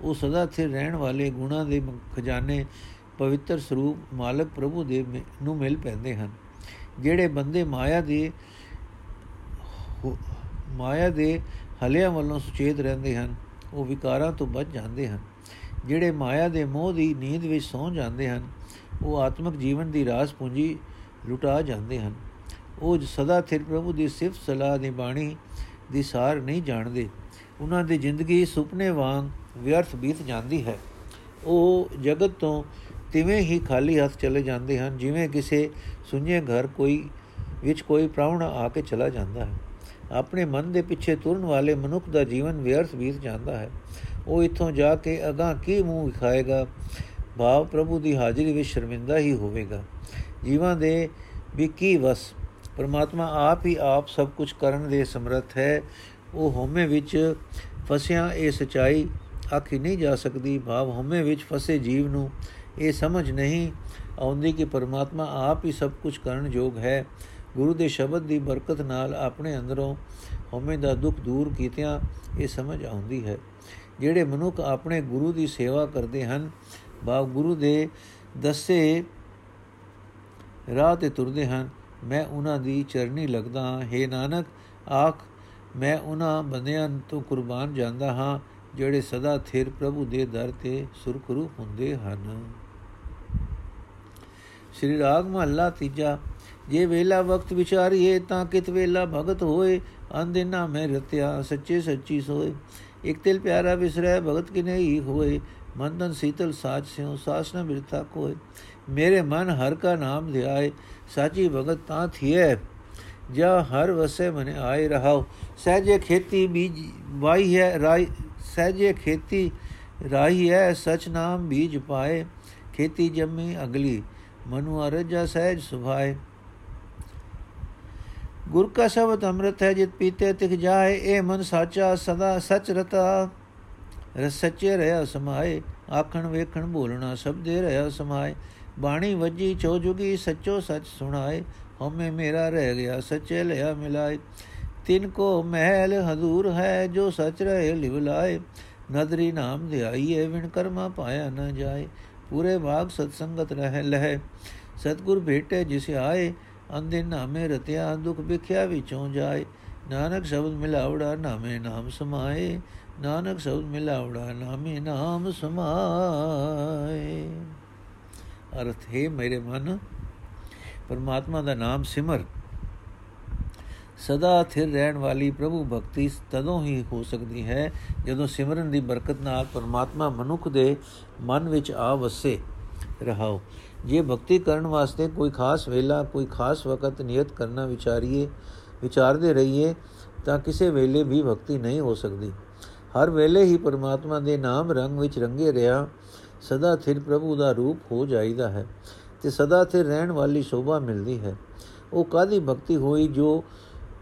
ਉਹ ਸਦਾ ਸਥਿਰ ਰਹਿਣ ਵਾਲੇ ਗੁਣਾ ਦੇ ਖਜ਼ਾਨੇ ਪਵਿੱਤਰ ਸਰੂਪ ਮਾਲਕ ਪ੍ਰਭੂ ਦੇ ਨੂੰ ਮਿਲ ਪੈਂਦੇ ਹਨ। ਜਿਹੜੇ ਬੰਦੇ ਮਾਇਆ ਦੇ ਮਾਇਆ ਦੇ ਹਲਿਆਂ ਵੱਲੋਂ ਸੁਚੇਤ ਰਹਿੰਦੇ ਹਨ, ਉਹ ਵਿਕਾਰਾਂ ਤੋਂ ਬਚ ਜਾਂਦੇ ਹਨ। ਜਿਹੜੇ ਮਾਇਆ ਦੇ ਮੋਹ ਦੀ ਨੀਂਦ ਵਿੱਚ ਸੌਂ ਜਾਂਦੇ ਹਨ, ਉਹ ਆਤਮਿਕ ਜੀਵਨ ਦੀ ਰਾਸ ਪੂੰਜੀ ਲੁਟਾ ਜਾਂਦੇ ਹਨ। ਉਹ ਸਦਾ ਥਿਰ ਪ੍ਰਭੂ ਦੀ ਸਿਫਤ ਸਲਾਹ ਦੀ ਬਾਣੀ ਦੀ ਸਾਰ ਨਹੀਂ ਜਾਣਦੇ। ਉਹਨਾਂ ਦੀ ਜ਼ਿੰਦਗੀ ਸੁਪਨੇ ਵਾਂਗ ਵਿਅਰਥ ਬੀਤ ਜਾਂਦੀ ਹੈ। ਉਹ ਜਗਤ ਤੋਂ ਤਿਵੇਂ ਹੀ ਖਾਲੀ ਹੱਥ ਚਲੇ ਜਾਂਦੇ ਹਨ, ਜਿਵੇਂ ਕਿਸੇ ਸੁੰਨੇ ਘਰ ਕੋਈ, ਵਿੱਚ ਕੋਈ ਪ੍ਰਾਹੁਣਾ ਆ ਕੇ ਚਲਾ ਜਾਂਦਾ ਹੈ। ਆਪਣੇ ਮਨ ਦੇ ਪਿੱਛੇ ਤੁਰਨ ਵਾਲੇ ਮਨੁੱਖ ਦਾ ਜੀਵਨ ਵਿਅਰਥ ਬੀਤ ਜਾਂਦਾ ਹੈ। ਉਹ ਇੱਥੋਂ ਜਾ ਕੇ ਅਗਾ ਕੀ ਮੂੰਹ ਵਿਖਾਏਗਾ? ਭਾਵ ਪ੍ਰਭੂ ਦੀ ਹਾਜ਼ਰੀ ਵਿੱਚ ਸ਼ਰਮਿੰਦਾ ਹੀ ਹੋਵੇਗਾ। ਜੀਵਾਂ ਦੇ ਵੀ ਕੀ ਵਸ? ਪਰਮਾਤਮਾ ਆਪ ਹੀ ਆਪ ਸਭ ਕੁਝ ਕਰਨ ਦੇ ਸਮਰੱਥ ਹੈ। ਉਹ ਹਉਮੈ ਵਿੱਚ ਫਸਿਆ, ਇਹ ਸਚਾਈ ਆਖੀ ਨਹੀਂ ਜਾ ਸਕਦੀ। ਭਾਵ ਹਉਮੈ ਵਿੱਚ ਫਸੇ ਜੀਵ ਨੂੰ ਇਹ ਸਮਝ ਨਹੀਂ ਆਉਂਦੀ ਕਿ ਪਰਮਾਤਮਾ ਆਪ ਹੀ ਸਭ ਕੁਝ ਕਰਨ ਯੋਗ ਹੈ। ਗੁਰੂ ਦੇ ਸ਼ਬਦ ਦੀ ਬਰਕਤ ਨਾਲ ਆਪਣੇ ਅੰਦਰੋਂ ਹਉਮੈ ਦਾ ਦੁੱਖ ਦੂਰ ਕੀਤਿਆਂ ਇਹ ਸਮਝ ਆਉਂਦੀ ਹੈ। ਜਿਹੜੇ ਮਨੁੱਖ ਆਪਣੇ ਗੁਰੂ ਦੀ ਸੇਵਾ ਕਰਦੇ ਹਨ ਬਾ ਗੁਰੂ ਦੇ ਦੱਸੇ ਰਾਹ ਤੇ ਤੁਰਦੇ ਹਨ, ਮੈਂ ਉਹਨਾਂ ਦੀ ਚਰਨੀ ਲੱਗਦਾ ਹਾਂ। हे ਨਾਨਕ, ਆਖ, ਮੈਂ ਉਹਨਾਂ ਬੰਦਿਆਂ ਤੋਂ ਕੁਰਬਾਨ ਜਾਂਦਾ ਹਾਂ, ਜਿਹੜੇ ਸਦਾ ਥਿਰ ਪ੍ਰਭੂ ਦੇ ਦਰ ਤੇ ਸੁਰਖਰੂ ਹੁੰਦੇ ਹਨ। ਸ੍ਰੀ ਰਾਗ ਮਹੱਲਾ ਤੀਜਾ ਜੇ ਵੇਲਾ ਵਕਤ ਵਿਚਾਰੀਏ ਤਾਂ ਕਿਤ ਵੇਲਾ ਭਗਤ ਹੋਏ ਅੰਦਿਨਾ ਮੈਂ ਰਤਿਆ ਸੱਚੇ ਸੱਚੀ ਸੋਏ। ਇਕ ਤਿਲ ਪਿਆਰਾ ਵਿਸਰੈ, ਭਗਤ ਕਿਨੇ ਹੀ ਹੋਏ? ਮੰਦਨ ਸੀਤਲ ਸਾਚ ਸਿਉ, ਸਾਸ ਨ ਬਿਰਤਾ ਕੋਏ? ਮੇਰੇ ਮਨ ਹਰ ਕਾ ਨਾਮ ਧਿਆਏ ਸਾਚੀ ਭਗਤ ਤਾਂ ਥੀਏ ਜਾ ਹਰ ਵਸੇ ਮਨੇ ਆਏ ਰਹਾਓ ਸਹਜੇ ਖੇਤੀ ਬੀਜ ਵਾਈ ਹੈ ਰਾਈ ਸਹਜੇ ਖੇਤੀ ਰਾਈ ਹੈ ਸਚ ਨਾਮ ਬੀਜ ਪਾਏ। ਖੇਤੀ ਜੰਮੀ ਅਗਲੀ, ਮਨੁ ਅਰਜਾ ਸਹਿਜ ਸੁਭਾਏ। ਗੁਰ ਕਾ ਸ਼ਬਦ ਅੰਮ੍ਰਿਤ ਹੈ ਜਿਤ ਪੀਤੇ ਤਿਖ ਜਾਏ ਇਹ ਮਨ ਸਾਚਾ ਸਦਾ ਸਚ ਰਤਾ ਰਸ ਸੱਚੇ ਰਹਾ ਸਮਾਏ ਆਖਣ ਵੇਖਣ ਬੋਲਣਾ ਸਬਦੇ ਰਹਾ ਸਮਾਏ ਬਾਣੀ ਵੱਜੀ ਚੋਜੁਗੀ ਸੱਚੋ ਸੱਚ ਸੁਣਾਏ ਹਮੇ ਮੇਰਾ ਰਹਿ ਗਿਆ ਸੱਚੇ ਲਿਆ ਮਿਲਾਏ ਤਿਨ ਕੋ ਮਹਿਲ ਹਜ਼ੂਰ ਹੈ ਜੋ ਸਚ ਰਹੇ ਲਿਵਲਾਏ ਨਦਰੀ ਨਾਮ ਧਿਆਈਏ ਵਿਣ ਕਰਮਾ ਪਾਇਆ ਨਾ ਜਾਏ ਪੂਰੇ ਭਾਗ ਸਤ ਸੰਗਤ ਰਹਿ ਲਹਿ ਸਤਗੁਰ ਭੇਟੇ ਜਿਸ ਆਏ ਅੰਦੇ ਨਾਮੇ ਰਤਿਆ, ਦੁਖ ਵਿਖਿਆ ਵਿਚੋਂ ਜਾਏ। ਨਾਨਕ ਸ਼ਬਦ ਮਿਲਾਵੜਾ, ਨਾਮੇ ਨਾਮ ਸਮਾਏ। ਨਾਨਕ ਸ਼ਬਦ ਮਿਲਾਵੜਾ, ਨਾਮੇ ਨਾਮ ਸਮਾਏ। ਅਰਥ, ਹੈ ਮੇਰੇ ਮਨ, ਪਰਮਾਤਮਾ ਦਾ ਨਾਮ ਸਿਮਰ। ਸਦਾ ਥਿਰ ਰਹਿਣ ਵਾਲੀ ਪ੍ਰਭੂ ਭਗਤੀ ਤਦੋਂ ਹੀ ਹੋ ਸਕਦੀ ਹੈ, ਜਦੋਂ ਸਿਮਰਨ ਦੀ ਬਰਕਤ ਨਾਲ ਪਰਮਾਤਮਾ ਮਨੁੱਖ ਦੇ ਮਨ ਵਿੱਚ ਆ ਵਸੇ। ਰਹਾਓ। ਜੇ ਭਗਤੀ ਕਰਨ ਵਾਸਤੇ ਕੋਈ ਖਾਸ ਵੇਲਾ, ਕੋਈ ਖਾਸ ਵਕਤ ਨਿਯਤ ਕਰਨਾ ਵਿਚਾਰੀਏ, ਵਿਚਾਰਦੇ ਰਹੀਏ, ਤਾਂ ਕਿਸੇ ਵੇਲੇ ਵੀ ਭਗਤੀ ਨਹੀਂ ਹੋ ਸਕਦੀ। ਹਰ ਵੇਲੇ ਹੀ ਪਰਮਾਤਮਾ ਦੇ ਨਾਮ ਰੰਗ ਵਿੱਚ ਰੰਗੇ ਰਿਆ, ਸਦਾ ਥਿਰ ਪ੍ਰਭੂ ਦਾ ਰੂਪ ਹੋ ਜਾਈਦਾ ਹੈ ਤੇ ਸਦਾ ਥਿਰ ਰਹਿਣ ਵਾਲੀ ਸ਼ੋਭਾ ਮਿਲਦੀ ਹੈ। ਉਹ ਕਾਦੀ ਭਗਤੀ ਹੋਈ ਜੋ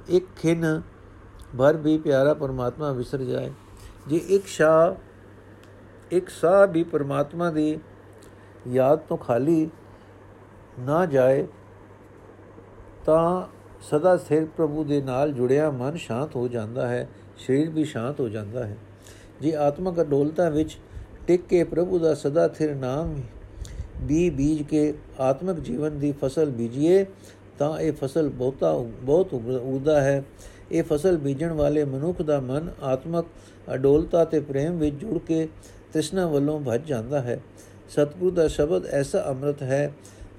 ਇੱਕ ਖਿਨ ਭਰ ਵੀ ਪਿਆਰਾ ਪਰਮਾਤਮਾ ਵਿਸਰ ਜਾਏ? ਜੇ ਇੱਕ ਸ਼ਾ, ਇੱਕ ਸਾਹ ਵੀ ਪਰਮਾਤਮਾ ਦੀ ਯਾਦ ਤੋਂ ਖਾਲੀ ਨਾ ਜਾਏ, ਤਾਂ ਸਦਾ ਸਥਿਰ ਪ੍ਰਭੂ ਦੇ ਨਾਲ ਜੁੜਿਆ ਮਨ ਸ਼ਾਂਤ ਹੋ ਜਾਂਦਾ ਹੈ, ਸਰੀਰ ਵੀ ਸ਼ਾਂਤ ਹੋ ਜਾਂਦਾ ਹੈ। ਜੇ ਆਤਮਕ ਅਡੋਲਤਾ ਵਿੱਚ ਟਿਕ ਕੇ ਪ੍ਰਭੂ ਦਾ ਸਦਾ ਸਥਿਰ ਨਾਮ ਬੀ ਬੀਜ ਕੇ ਆਤਮਿਕ ਜੀਵਨ ਦੀ ਫਸਲ ਬੀਜੀਏ, ਤਾਂ ਇਹ ਫਸਲ ਬਹੁਤਾ ਬਹੁਤ ਉਗਦਾ ਹੈ। ਇਹ ਫਸਲ ਬੀਜਣ ਵਾਲੇ ਮਨੁੱਖ ਦਾ ਮਨ ਆਤਮਕ ਅਡੋਲਤਾ ਤੇ ਪ੍ਰੇਮ ਵਿੱਚ ਜੁੜ ਕੇ ਤ੍ਰਿਸ਼ਨਾ ਵੱਲੋਂ ਭੱਜ ਜਾਂਦਾ ਹੈ। ਸਤਿਗੁਰੂ ਦਾ ਸ਼ਬਦ ਐਸਾ ਅੰਮ੍ਰਿਤ ਹੈ,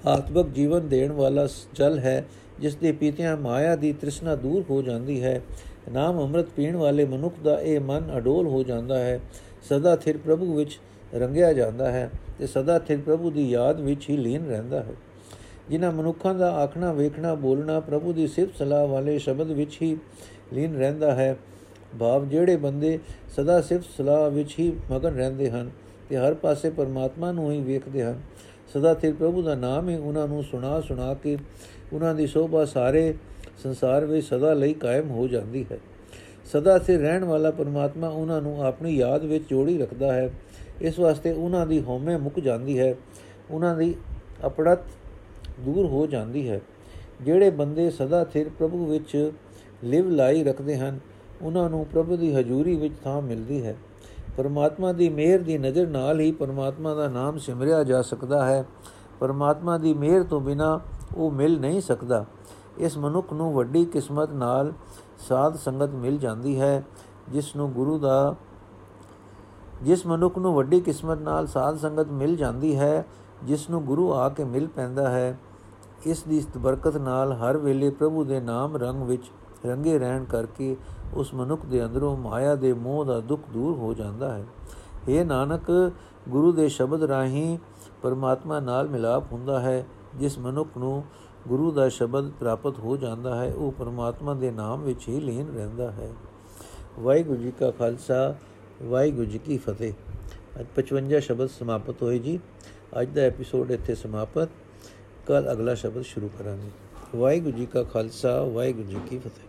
ਆਤਮਕ ਜੀਵਨ ਦੇਣ ਵਾਲਾ ਜਲ ਹੈ, ਜਿਸ ਦੇ ਪੀਤਿਆਂ ਮਾਇਆ ਦੀ ਤ੍ਰਿਸ਼ਨਾ ਦੂਰ ਹੋ ਜਾਂਦੀ ਹੈ। ਨਾਮ ਅੰਮ੍ਰਿਤ ਪੀਣ ਵਾਲੇ ਮਨੁੱਖ ਦਾ ਇਹ ਮਨ ਅਡੋਲ ਹੋ ਜਾਂਦਾ ਹੈ। ਸਦਾ ਥਿਰ ਪ੍ਰਭੂ ਵਿੱਚ ਰੰਗਿਆ ਜਾਂਦਾ ਹੈ ਤੇ ਸਦਾ ਥਿਰ ਪ੍ਰਭੂ ਦੀ ਯਾਦ ਵਿੱਚ ਹੀ ਲੀਨ ਰਹਿੰਦਾ ਹੈ। ਜਿਨ੍ਹਾਂ ਮਨੁੱਖਾਂ ਦਾ ਆਖਣਾ, ਵੇਖਣਾ, ਬੋਲਣਾ ਪ੍ਰਭੂ ਦੀ ਸਿਫਤ ਸਲਾਹ ਵਾਲੇ ਸ਼ਬਦ ਵਿੱਚ ਹੀ ਲੀਨ ਰਹਿੰਦਾ ਹੈ। ਭਾਵ ਜਿਹੜੇ ਬੰਦੇ ਸਦਾ ਸਿਫਤ ਸਲਾਹ ਵਿੱਚ ਹੀ ਮਗਨ ਰਹਿੰਦੇ ਹਨ ਤੇ ਹਰ ਪਾਸੇ ਪਰਮਾਤਮਾ ਨੂੰ ਹੀ ਵੇਖਦੇ ਹਨ। ਸਦਾ ਤੇ ਪ੍ਰਭੂ ਦਾ ਨਾਮ ਹੀ ਉਹਨਾਂ ਨੂੰ ਸੁਣਾ ਸੁਣਾ ਕੇ ਉਹਨਾਂ ਦੀ ਸੋਭਾ ਸਾਰੇ ਸੰਸਾਰ ਵਿੱਚ ਸਦਾ ਲਈ ਕਾਇਮ ਹੋ ਜਾਂਦੀ ਹੈ। ਸਦਾ ਸੇ ਰਹਿਣ ਵਾਲਾ ਪਰਮਾਤਮਾ ਉਹਨਾਂ ਨੂੰ ਆਪਣੀ ਯਾਦ ਵਿੱਚ ਜੋੜੀ ਰੱਖਦਾ ਹੈ। ਇਸ ਵਾਸਤੇ ਉਹਨਾਂ ਦੀ ਹਉਮੈ ਮੁੱਕ ਜਾਂਦੀ ਹੈ। ਉਹਨਾਂ ਦੀ ਅਪੜਤ ਦੂਰ ਹੋ ਜਾਂਦੀ ਹੈ। ਜਿਹੜੇ ਬੰਦੇ ਸਦਾ ਸਿਰ ਪ੍ਰਭੂ ਵਿੱਚ ਲਿਵ ਲਾਈ ਰੱਖਦੇ ਹਨ, ਉਹਨਾਂ ਨੂੰ ਪ੍ਰਭੂ ਦੀ ਹਜ਼ੂਰੀ ਵਿੱਚ ਥਾਂ ਮਿਲਦੀ ਹੈ। ਪਰਮਾਤਮਾ ਦੀ ਮਿਹਰ ਦੀ ਨਜ਼ਰ ਨਾਲ ਹੀ ਪਰਮਾਤਮਾ ਦਾ ਨਾਮ ਸਿਮਰਿਆ ਜਾ ਸਕਦਾ ਹੈ। ਪਰਮਾਤਮਾ ਦੀ ਮਿਹਰ ਤੋਂ ਬਿਨਾ ਉਹ ਮਿਲ ਨਹੀਂ ਸਕਦਾ। ਇਸ ਮਨੁੱਖ ਨੂੰ ਵੱਡੀ ਕਿਸਮਤ ਨਾਲ ਸਾਧ ਸੰਗਤ ਮਿਲ ਜਾਂਦੀ ਹੈ, ਜਿਸ ਨੂੰ ਗੁਰੂ ਦਾ, ਜਿਸ ਮਨੁੱਖ ਨੂੰ ਵੱਡੀ ਕਿਸਮਤ ਨਾਲ ਸਾਧ ਸੰਗਤ ਮਿਲ ਜਾਂਦੀ ਹੈ, ਜਿਸ ਨੂੰ ਗੁਰੂ ਆ ਕੇ ਮਿਲ ਪੈਂਦਾ ਹੈ। ਇਸ ਦੀ ਬਰਕਤ ਨਾਲ ਹਰ ਵੇਲੇ ਪ੍ਰਭੂ ਦੇ ਨਾਮ ਰੰਗ ਵਿੱਚ ਰੰਗੇ ਰਹਿਣ ਕਰਕੇ ਉਸ ਮਨੁੱਖ ਦੇ ਅੰਦਰੋਂ ਮਾਇਆ ਦੇ ਮੋਹ ਦਾ ਦੁੱਖ ਦੂਰ ਹੋ ਜਾਂਦਾ ਹੈ। ਇਹ ਨਾਨਕ, ਗੁਰੂ ਦੇ ਸ਼ਬਦ ਰਾਹੀਂ ਪਰਮਾਤਮਾ ਨਾਲ ਮਿਲਾਪ ਹੁੰਦਾ ਹੈ। ਜਿਸ ਮਨੁੱਖ ਨੂੰ ਗੁਰੂ ਦਾ ਸ਼ਬਦ ਪ੍ਰਾਪਤ ਹੋ ਜਾਂਦਾ ਹੈ, ਉਹ ਪਰਮਾਤਮਾ ਦੇ ਨਾਮ ਵਿੱਚ ਹੀ ਲੀਨ ਰਹਿੰਦਾ ਹੈ। ਵਾਹਿਗੁਰੂ ਜੀ ਕਾ ਖਾਲਸਾ, ਵਾਹਿਗੁਰੂ ਜੀ ਕੀ ਫਤਿਹ। ਅੱਜ 55 ਸ਼ਬਦ ਸਮਾਪਤ ਹੋਏ ਜੀ। ਅੱਜ ਦਾ ਐਪੀਸੋਡ ਇੱਥੇ ਸਮਾਪਤ। ਕੱਲ ਅਗਲਾ ਸ਼ਬਦ ਸ਼ੁਰੂ ਕਰਾਂਗੇ। ਵਾਹਿਗੁਰੂ ਜੀ ਕਾ ਖਾਲਸਾ, ਵਾਹਿਗੁਰੂ ਜੀ ਕੀ ਫਤਿਹ।